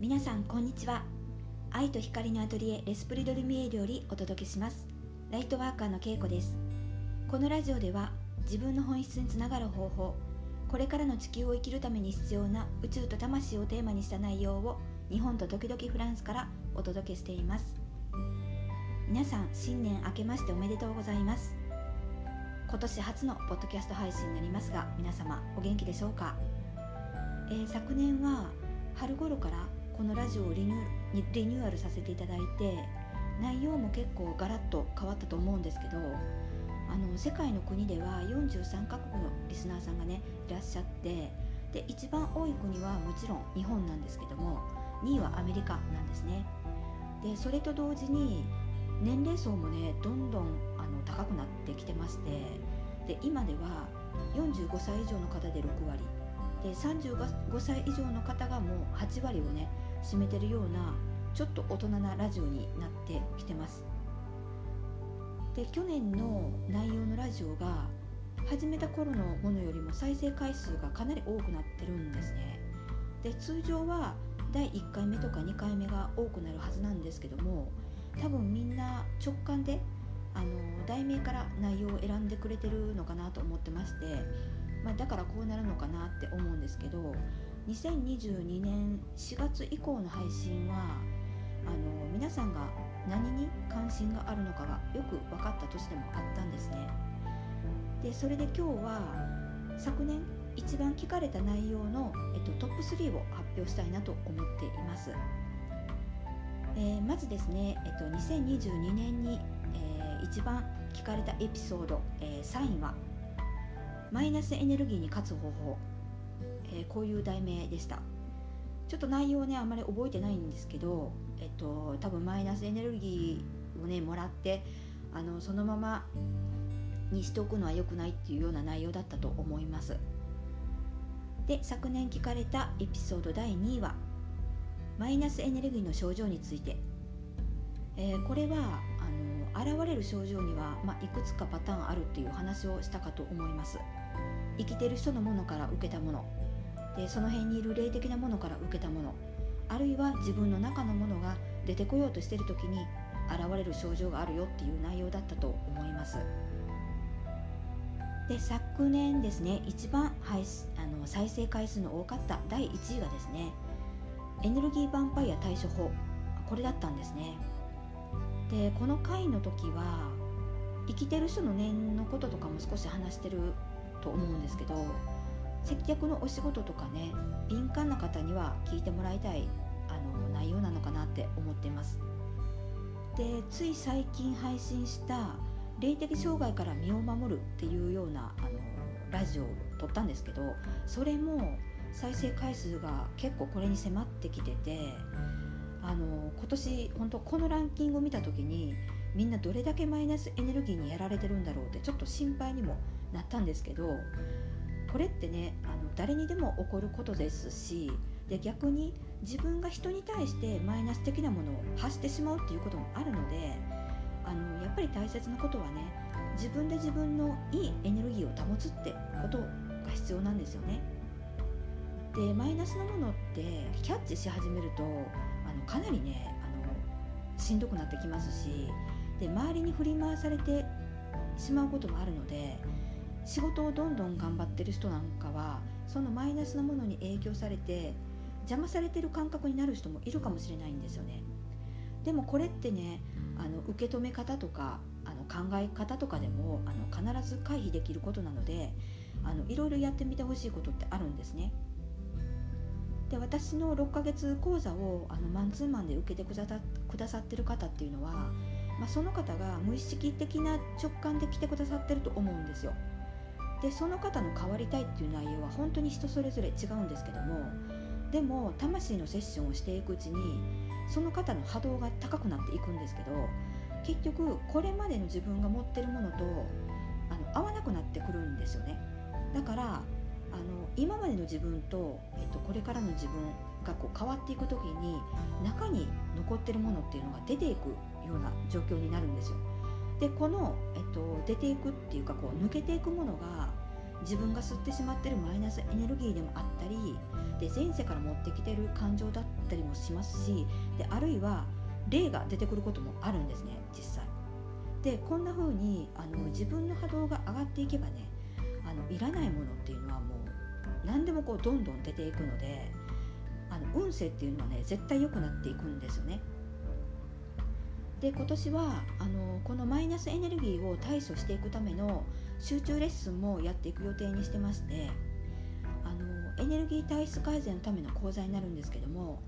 皆さんこんにちは。愛と光のアトリエレスプリドルミエルよりお届けします。ライトワーカーのけいこです。このラジオでは自分の本質につながる方法これからの地球を生きるために必要な宇宙と魂をテーマにした内容を日本と時々フランスからお届けしています。皆さん新年明けましておめでとうございます。今年初のポッドキャスト配信になりますが皆様お元気でしょうか、えー、昨年は春頃からこのラジオをリニュリニューアルさせていただいて内容も結構ガラッと変わったと思うんですけどあの世界の国では43カ国のリスナーさんがねいらっしゃってで一番多い国はもちろん日本なんですけども2位はアメリカなんですね。でそれと同時に年齢層もねどんどん高くなってきてましてで今では45歳以上の方で6割。で35歳以上の方がもう8割をね占めてるようなちょっと大人なラジオになってきてます。で去年の内容のラジオが始めた頃のものよりも再生回数がかなり多くなってるんですね。で通常は第1回目とか2回目が多くなるはずなんですけども多分みんな直感であの題名から内容を選んでくれてるのかなと思ってまして、まあ、だからこうなるのかなって思うんですけど2022年4月以降の配信はあの皆さんが何に関心があるのかがよく分かった年でもあったんですね。でそれで今日は昨年一番聞かれた内容の、えっと、トップ3を発表したいなと思っています、えー、まずですね、えっと、2022年に、一番聞かれたエピソード、えー、3位は「マイナスエネルギーに勝つ方法」えー、こういう題名でした。ちょっと内容ねあんまり覚えてないんですけど、えっと、多分マイナスエネルギーをねもらってあのそのままにしておくのは良くないっていうような内容だったと思います。で昨年聞かれたエピソード第2位はマイナスエネルギーの症状について、えー、これは現れる症状には、まあ、いくつかパターンあるっていう話をしたかと思います。生きてる人のものから受けたもの。でその辺にいる霊的なものから受けたもの。あるいは自分の中のものが出てこようとしてる時に現れる症状があるよっていう内容だったと思います。で昨年ですね一番配あの再生回数の多かった第1位がですねエネルギーヴァンパイア対処法。これだったんですね。でこの回の時は生きてる人の念のこととかも少し話してると思うんですけど接客のお仕事とかね敏感な方には聞いてもらいたいあの内容なのかなって思ってます。でつい最近配信した霊的障害から身を守るっていうようなあのラジオを撮ったんですけどそれも再生回数が結構これに迫ってきててあの今年本当このランキングを見た時にみんなどれだけマイナスエネルギーにやられてるんだろうってちょっと心配にもなったんですけどこれってねあの誰にでも起こることですしで逆に自分が人に対してマイナス的なものを発してしまうっていうこともあるのであのやっぱり大切なことはね自分で自分のいいエネルギーを保つってことが必要なんですよね。でマイナスなものってキャッチし始めるとしんどくなってきますしで周りに振り回されてしまうこともあるので仕事をどんどん頑張ってる人なんかはそのマイナスなものに影響されて邪魔されてる感覚になる人もいるかもしれないんですよね。でもこれってねあの受け止め方とかあの考え方とかでもあの必ず回避できることなのであのいろいろやってみてほしいことってあるんですね。で私の6ヶ月講座をあのマンツーマンで受けてくださくださってる方っていうのは、まあ、その方が無意識的な直感で来てくださってると思うんですよ。でその方の変わりたいっていう内容は本当に人それぞれ違うんですけどもでも魂のセッションをしていくうちにその方の波動が高くなっていくんですけど結局これまでの自分が持ってるものとあの合わなくなってくるんですよね。だからあの今までの自分と、えっと、これからの自分がこう変わっていく時に中に残ってるものっていうのが出ていくような状況になるんですよでこの、えっと、出ていくっていうかこう抜けていくものが自分が吸ってしまってるマイナスエネルギーでもあったりで前世から持ってきてる感情だったりもしますしであるいは霊が出てくることもあるんですね実際。でこんな風にあの自分の波動が上がっていけばねあのいらないものっていうのはもう何でもこうどんどん出ていくのであの運勢っていうのはね絶対良くなっていくんですよね。で今年はあのこのマイナスエネルギーを対処していくための集中レッスンもやっていく予定にしてましてあのエネルギー体質改善のための講座になるんですけども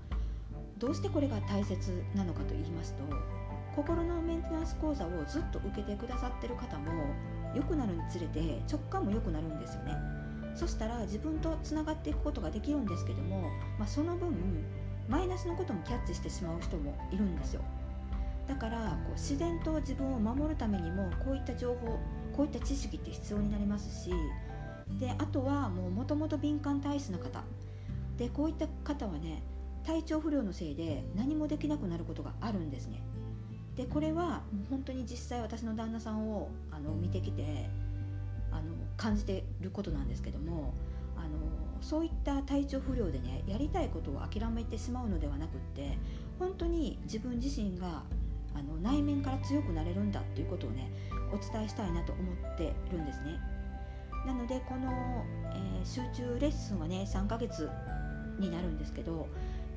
どうしてこれが大切なのかと言いますと心のメンテナンス講座をずっと受けてくださってる方も良くなるにつれて直感も良くなるんですよね。そしたら自分とつながっていくことができるんですけども、まあ、その分マイナスのこともキャッチしてしまう人もいるんですよ。だからこう自然と自分を守るためにもこういった情報こういった知識って必要になりますしであとはもともと敏感体質の方。でこういった方はね体調不良のせいで何もできなくなることがあるんですね。でこれは本当に実際私の旦那さんをあの見てきてあの感じてることなんですけどもあのそういった体調不良でねやりたいことを諦めてしまうのではなくって本当に自分自身があの内面から強くなれるんだっていうことをねお伝えしたいなと思ってるんですね。なのでこの、えー、集中レッスンはね3ヶ月になるんですけど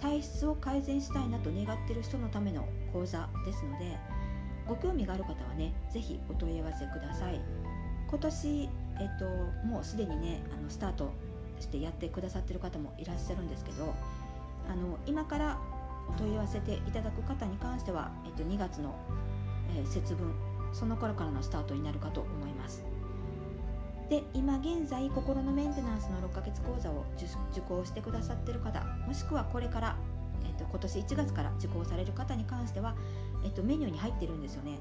体質を改善したいなと願っている人のための講座ですのでご興味がある方はね是非お問い合わせください。今年、えっと、もうすでにねあのスタートしてやってくださってる方もいらっしゃるんですけどあの今からお問い合わせていただく方に関しては、えっと、2月の、えー、節分その頃からのスタートになるかと思います。で今現在心のメンテナンスの6ヶ月講座を受講してくださってる方もしくはこれから、えっと、今年1月から受講される方に関しては、えっと、メニューに入ってるんですよね。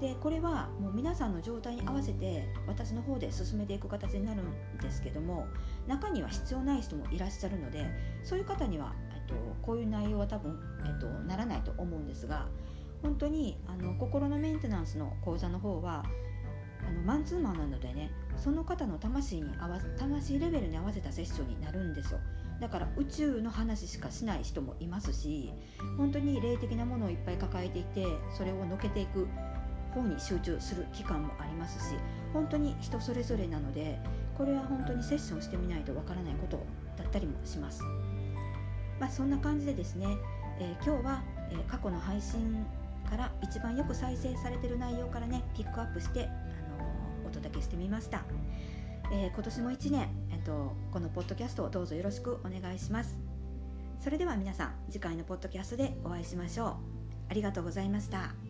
でこれはもう皆さんの状態に合わせて私の方で進めていく形になるんですけども中には必要ない人もいらっしゃるのでそういう方にはえっと、こういう内容は多分、えっと、ならないと思うんですが本当にあの心のメンテナンスの講座の方はあのマンツーマンなのでねその方の魂に合わ魂レベルに合わせたセッションになるんですよだから宇宙の話しかしない人もいますし本当に霊的なものをいっぱい抱えていてそれをのけていく方に集中する期間もありますし本当に人それぞれなのでこれは本当にセッションしてみないとわからないことだったりもします。まあ、そんな感じでですね、えー、今日は、え、過去の配信から一番よく再生されてる内容からねピックアップして、お届けしてみました、えー、今年も1年、えーと、このポッドキャストをどうぞよろしくお願いします。それでは皆さん次回のポッドキャストでお会いしましょう。ありがとうございました。